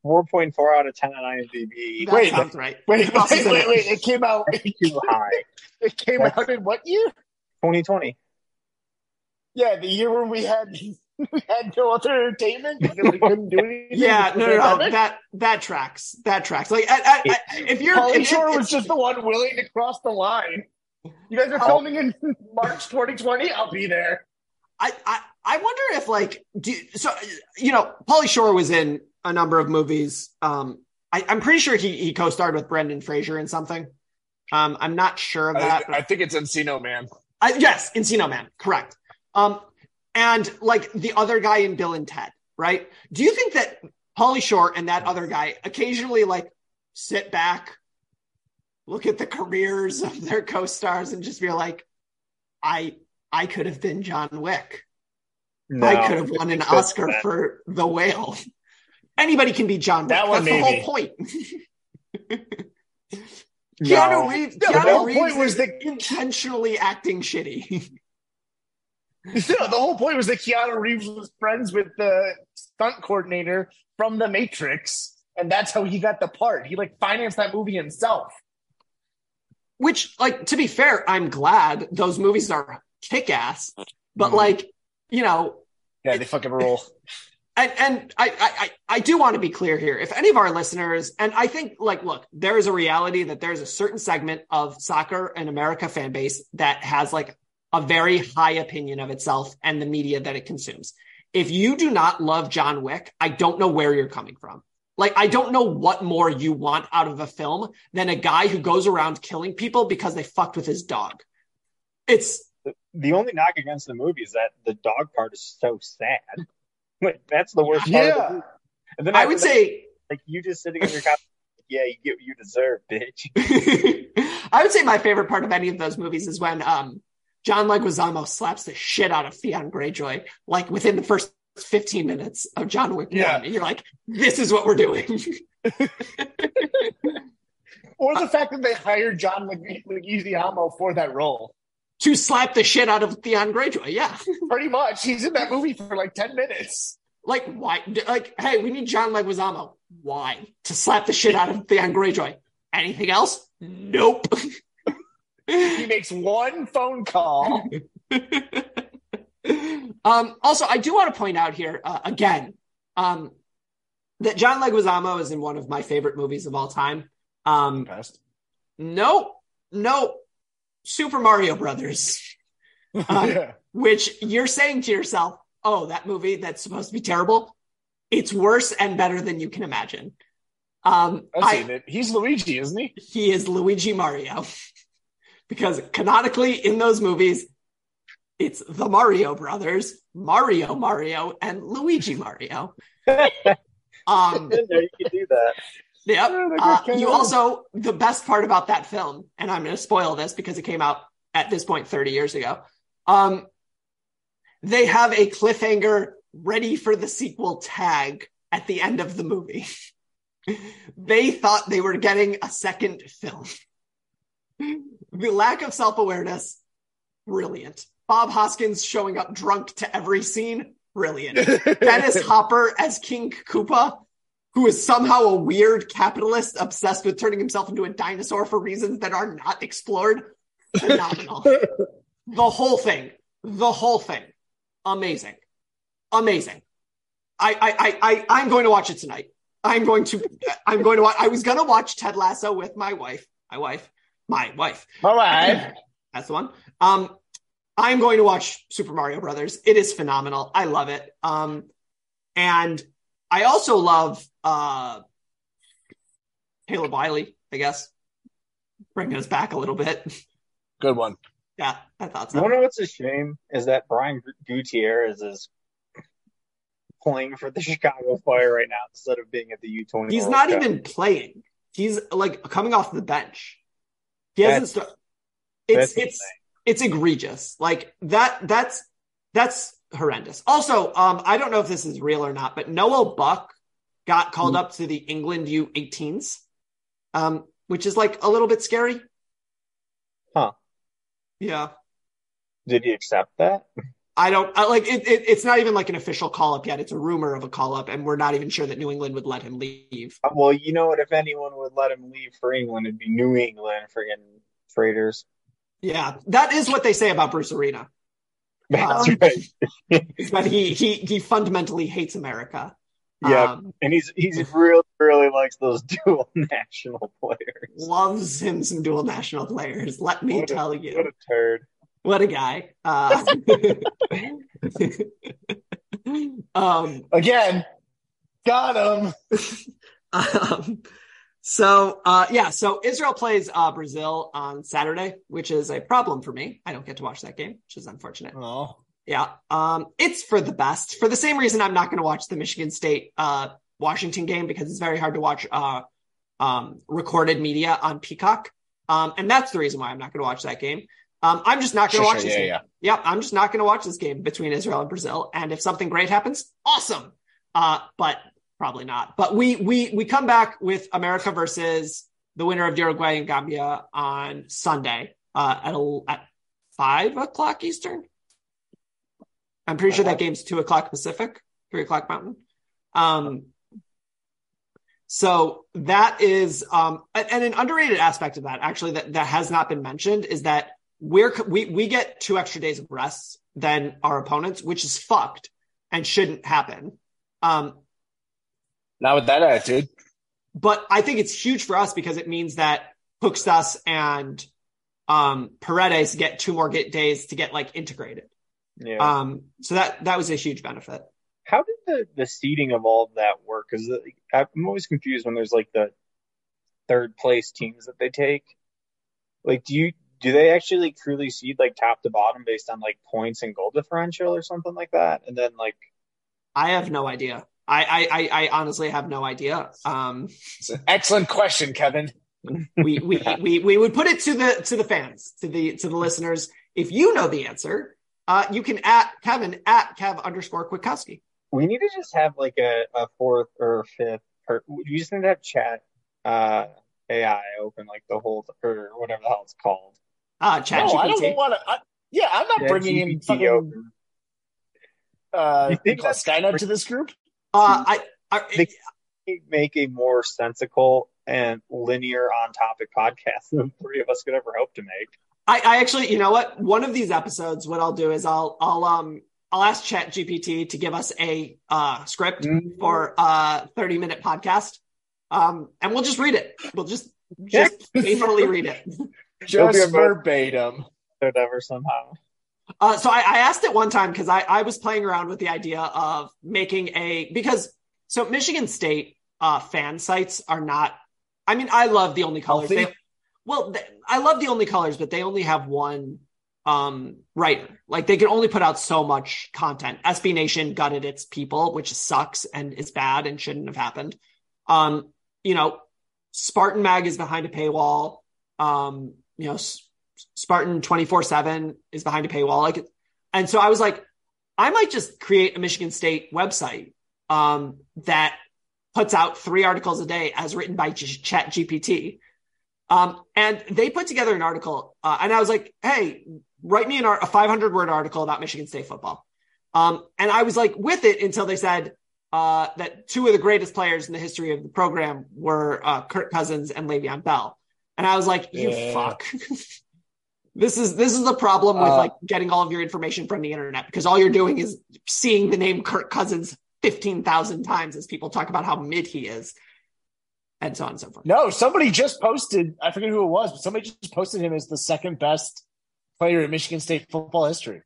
4.4 out of 10 on IMDb. that Wait, sounds right. wait, Who else is wait, wait, it? wait! It came out. Too high. [LAUGHS] It came That's- out in what year? 2020. Yeah, the year when we had [LAUGHS] we had no other entertainment because we couldn't do anything. [LAUGHS] Yeah, no, no, no. That that tracks. That tracks. Like, I, I, I, if you're, Pauly if Shore was just the one willing to cross the line. You guys are Oh. filming in March 2020. I'll be there. I, I, I wonder if like, do, so you know, Pauly Shore was in a number of movies. Um, I, I'm pretty sure he he co-starred with Brendan Fraser in something. Um, I'm not sure of that. I, I think it's Encino Man. I, yes, Encino Man, correct. Um, and like the other guy in Bill and Ted, right? Do you think that Pauly Shore and that other guy occasionally like sit back, look at the careers of their co-stars, and just be like, I I could have been John Wick. No, I could have won an Oscar that. for The Whale. Anybody can be John Wick. That one, That's the whole point. [LAUGHS] No. Keanu Reeves, No, Keanu the whole Reeves point was that intentionally acting shitty. no, the whole point was that Keanu Reeves was friends with the stunt coordinator from The Matrix, and that's how he got the part. He like financed that movie himself. Which, like, to be fair, I'm glad those movies are kick ass. But Mhm. like, you know, Yeah, they fucking rule. [LAUGHS] and and I, I I do want to be clear here. If any of our listeners, and I think like, look, there is a reality that there's a certain segment of soccer and America fan base that has like a very high opinion of itself and the media that it consumes. If you do not love John Wick, I don't know where you're coming from. Like, I don't know what more you want out of a film than a guy who goes around killing people because they fucked with his dog. It's The only knock against the movie is that the dog part is so sad. [LAUGHS] Like, that's the worst part Yeah. And then I would that, say like, you just sitting in your couch, [LAUGHS] yeah, you get what you deserve, bitch. [LAUGHS] I would say my favorite part of any of those movies is when um, John Leguizamo slaps the shit out of Theon Greyjoy, like within the first 15 minutes of John Wick Yeah. 1. And you're like, this is what we're doing. Or the fact that they hired John Leguizamo for that role. To slap the shit out of Theon Greyjoy. Yeah. [LAUGHS] Pretty much. He's in that movie for like 10 minutes. Like, why? Like, hey, we need John Leguizamo. Why? To slap the shit out of Theon Greyjoy. Anything else? Nope. He [LAUGHS] makes one phone call. [LAUGHS] um, also, I do want to point out here uh, again um, that John Leguizamo is in one of my favorite movies of all time. Um, Best. no, no, Super Mario Brothers, [LAUGHS] Uh, yeah. which you're saying to yourself, "Oh, that movie that's supposed to be terrible, it's worse and better than you can imagine." Um, I've seen it. He's Luigi, isn't he? he is Luigi Mario. [LAUGHS] because canonically in those movies, it's the Mario brothers, Mario Mario, and Luigi Mario. [LAUGHS] Um, you could do that. Yep. Yeah, Uh, you also, the best part about that film, and I'm going to spoil this because it came out at this point 30 years ago. Um, they have a cliffhanger ready for the sequel tag at the end of the movie. [LAUGHS] they thought they were getting a second film. the lack of self awareness, brilliant. Bob Hoskins showing up drunk to every scene, brilliant. [LAUGHS] Dennis Hopper as King Koopa, who is somehow a weird capitalist obsessed with turning himself into a dinosaur for reasons that are not explored, phenomenal. [LAUGHS] the whole thing, the whole thing, amazing, amazing. I, I, I, I, I'm going to watch it tonight. I'm going to, I'm going to watch. I was going to watch Ted Lasso with my wife, my wife, my wife. All right. [CLEARS THROAT] That's the one. Um, I'm going to watch Super Mario Brothers. It is phenomenal. I love it. Um, and I also love uh, Caleb Wiley, I guess, bringing us back a little bit. Good one. Yeah, I thought so. You so. know what's a shame is that Brian Gutierrez is playing for the [LAUGHS] Chicago Fire right now instead of being at the U20. He's World not Cup. even playing. He's like coming off the bench. He hasn't started. It's it's insane. it's egregious. Like that that's that's horrendous. Also, um, I don't know if this is real or not, but Noel Buck got called Mm. up to the England U18s, um, which is like a little bit scary. Huh. Yeah. Did he accept that? I don't I, like it, it. It's not even like an official call up yet. It's a rumor of a call up, and we're not even sure that New England would let him leave. Uh, Well, you know what? If anyone would let him leave for England, it'd be New England friggin' traitors. Yeah, that is what they say about Bruce Arena. That's Um, right. [LAUGHS] that he he he fundamentally hates America. Yeah, Um, and he's he's really really likes those [LAUGHS] dual national players. loves him some dual national players. Let me What a- tell What a turd. what a guy. Uh, [LAUGHS] um, Again, got him. um, so uh, yeah, so Israel plays uh, Brazil on Saturday, which is a problem for me. I don't get to watch that game, which is unfortunate. Oh, Yeah. Um, it's for the best. For the same reason I'm not going to watch the Michigan State uh, Washington game because it's very hard to watch uh, um, recorded media on Peacock. Um, and that's the reason why I'm not going to watch that game. Um, I'm just not going Sure, to watch sure, this yeah, game. yeah. Yep, I'm just not going to watch this game between Israel and Brazil. And if something great happens, awesome. Uh, but probably not. But we we we come back with America versus the winner of Uruguay and Gambia on Sunday uh, at a, at five o'clock Eastern. I'm pretty sure that game's two o'clock Pacific, three o'clock Mountain. Um, so that is um, and an underrated aspect of that actually that that has not been mentioned is that we're we we get two extra days of rest than our opponents, which is fucked and shouldn't happen. Um, Not with that attitude. but I think it's huge for us because it means that Pukštas and um, Paredes get two more get days to get like integrated. Yeah. Um, so that that was a huge benefit. How did the the seeding of all of that work? Because I'm always confused when there's like the third place teams that they take. Like, do you do they actually like, truly seed like top to bottom based on like points and goal differential or something like that? And then like, I have no idea. I I I, I honestly have no idea. Um, It's an excellent question, Kevin. we, we we we would put it to the to the fans to the to the listeners. If you know the answer, uh, you can at Kevin at Kev underscore Kwiatkowski. we need to just have like a, a fourth or fifth. Or you just need to have chat uh, AI open like the whole or whatever the hell it's called. Uh, Chat no, I don't want to. Yeah, I'm not Yeah, bringing in fucking open. uh, You think call it that's- Skynet to this group. Uh, I, I They- make a more sensical and linear on topic podcast than three of us could ever hope to make. I, I actually, you know what? One of these episodes, what I'll do is I'll, I'll, um, I'll ask Chat GPT to give us a uh, script Mm. for a 30 minute podcast. Um, and we'll just read it. We'll just, just faithfully read it. [LAUGHS] Just be a mo- verbatim. Whatever somehow. Uh, so I, I asked it one time because I, I was playing around with the idea of making a, because so Michigan State uh, fan sites are not, I mean, I love the only colors. They, well, th- I love the only colors, but they only have one um writer. Like they can only put out so much content. SB Nation gutted its people, which sucks and is bad and shouldn't have happened. Um, you know, Spartan Mag is behind a paywall. Um, you know, Spartan 24/7 is behind a paywall. Like and so I was like I might just create a Michigan State website um that puts out 3 articles a day as written by G- Chat GPT. Um, and they put together an article, uh, and I was like, "Hey, write me an art- a 500 word article about Michigan State football." Um, and I was like with it until they said uh, that two of the greatest players in the history of the program were uh, Kirk Cousins and Le'Veon Bell, and I was like, "You Yeah. fuck." [LAUGHS] This is this is the problem with Uh, like getting all of your information from the internet because all you're doing is seeing the name Kirk Cousins fifteen thousand times as people talk about how mid he is, and so on and so forth. No, somebody just posted. I forget who it was, but somebody just posted him as the second best player in Michigan State football history.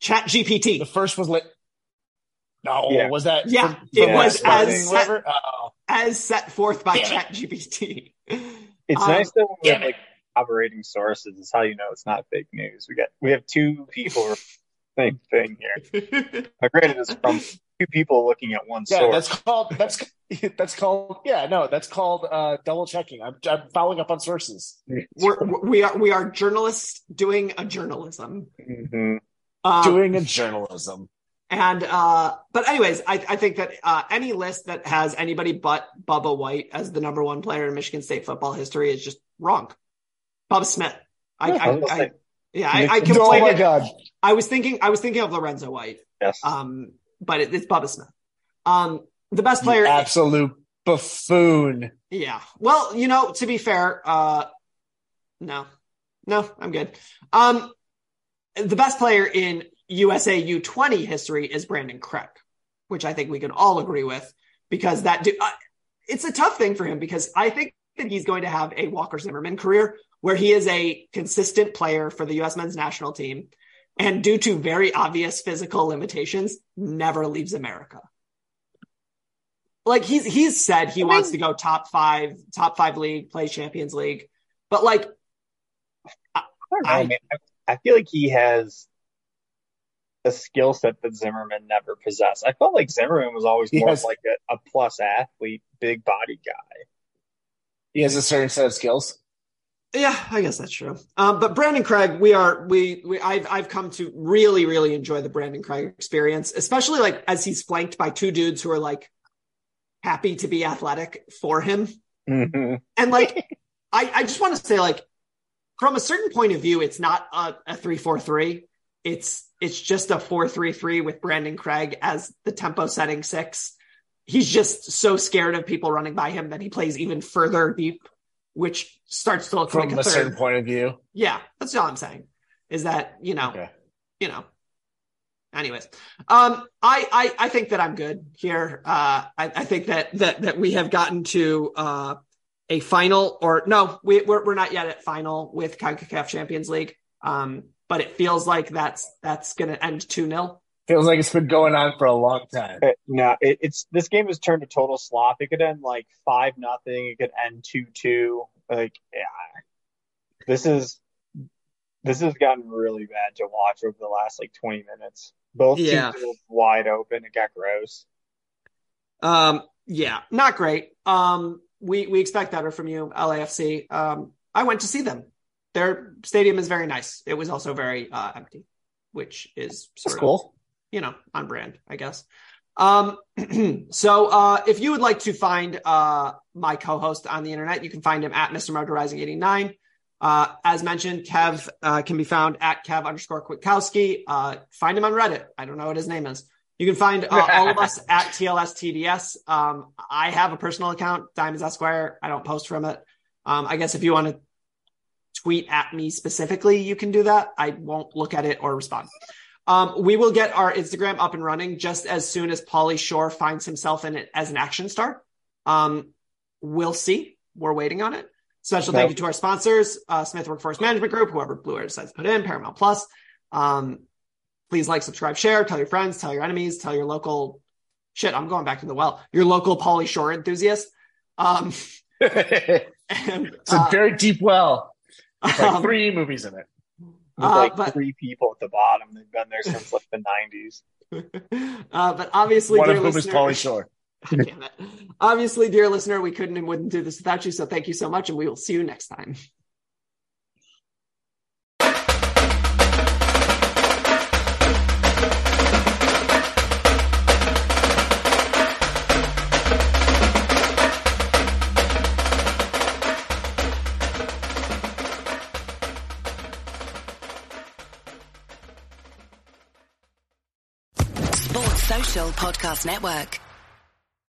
Chat GPT. The first was lit. No, Yeah. was that? Yeah, from- it from was as- whatever? Oh, as set forth by Chat GPT. It's Um, nice that when we have like operating sources, is how you know it's not fake news. We got we have two people [LAUGHS] same thing here. But granted, it's from two people looking at one yeah, source. that's called that's that's called yeah no that's called uh, double checking. I'm, I'm following up on sources. We're, we are we are journalists doing a journalism. Mhm. Um, Doing a journalism. And uh, but anyways, I, I think that uh, any list that has anybody but Bubba White as the number one player in Michigan State football history is just wrong. Bubba Smith. I, Yeah, I, I I, yeah, I, I oh conflated. my god! I was thinking, I was thinking of Lorenzo White. Yes. Um, but it, it's Bubba Smith. Um, the best player. absolute buffoon. Yeah. Well, you know, to be fair, uh, no, no, I'm good. Um, the best player in USA U20 history is Brandan Craig, which I think we can all agree with because that do, uh, it's a tough thing for him because I think that he's going to have a Walker Zimmerman career where he is a consistent player for the U.S. men's national team and due to very obvious physical limitations, never leaves America. Like he's he's said he I wants mean- to go top five, top five league, play Champions League, but like I don't know, I- man. I, I feel like he has a skill set that Zimmerman never possessed. I felt like Zimmerman was always more has- of like a, a plus athlete, big body guy. He has a certain set of skills. Yeah, I guess that's true. Um, but Brandan Craig, we are we we I've I've come to really really enjoy the Brandan Craig experience, especially like as he's flanked by two dudes who are like happy to be athletic for him, Mm-hmm. and like I I just want to say like from a certain point of view, it's not a, a three four three. It's it's just a four three three with Brandan Craig as the tempo setting six. He's just so scared of people running by him that he plays even further deep, which starts to look From like a a certain point of view. Yeah, that's all I'm saying. Is that you know, Okay. you know. Anyways, um, I, I I think that I'm good here. Uh, I, I think that that that we have gotten to uh a final, or no, we we're we're not yet at final with Concacaf Champions League. Um, but it feels like that's that's going to end two 0 Feels like it's been going on for a long time. Uh, No, it, it's this game has turned to total slop. It could end like five nothing. It could end two two. Like, yeah, this is this has gotten really bad to watch over the last like twenty minutes. Both Yeah. teams were wide open. It got gross. Um, yeah, not great. Um, we we expect better from you, LAFC. Um, I went to see them. Their stadium is very nice. It was also very uh, empty, which is sort That's of cool. You know on brand, I guess. Um, [CLEARS THROAT] so uh, if you would like to find uh, my co-host on the internet, you can find him at Mr. Motorizing 89. Uh, as mentioned, Kev uh, can be found at Kev underscore Kwiatkowski. Uh, find him on Reddit. I don't know what his name is. You can find uh, all of us [LAUGHS] at TLS TDS. Um, I have a personal account, Diamonds Esquire. I don't post from it. Um, I guess if you want to tweet at me specifically, you can do that. I won't look at it or respond. Um, we will get our Instagram up and running just as soon as Pauly Shore finds himself in it as an action star. Um, we'll see. We're waiting on it. Special thank you to our sponsors, uh, Smith Workforce Management Group, whoever Blue Air decides to put in, Paramount Plus. Um, please like, subscribe, share, tell your friends, tell your enemies, tell your local shit. I'm going back to the well. Your local Pauly Shore enthusiast. Um, [LAUGHS] it's a [LAUGHS] very deep well. Like [LAUGHS] um, three movies in it. There's Uh, like but- three people at the bottom. They've been there since like the nineties. [LAUGHS] uh, but obviously, One of dear whom is listener- Pauly Shore. [LAUGHS] Damn it. Obviously, dear listener, we couldn't and wouldn't do this without you. So thank you so much, and we will see you next time. Podcast Network.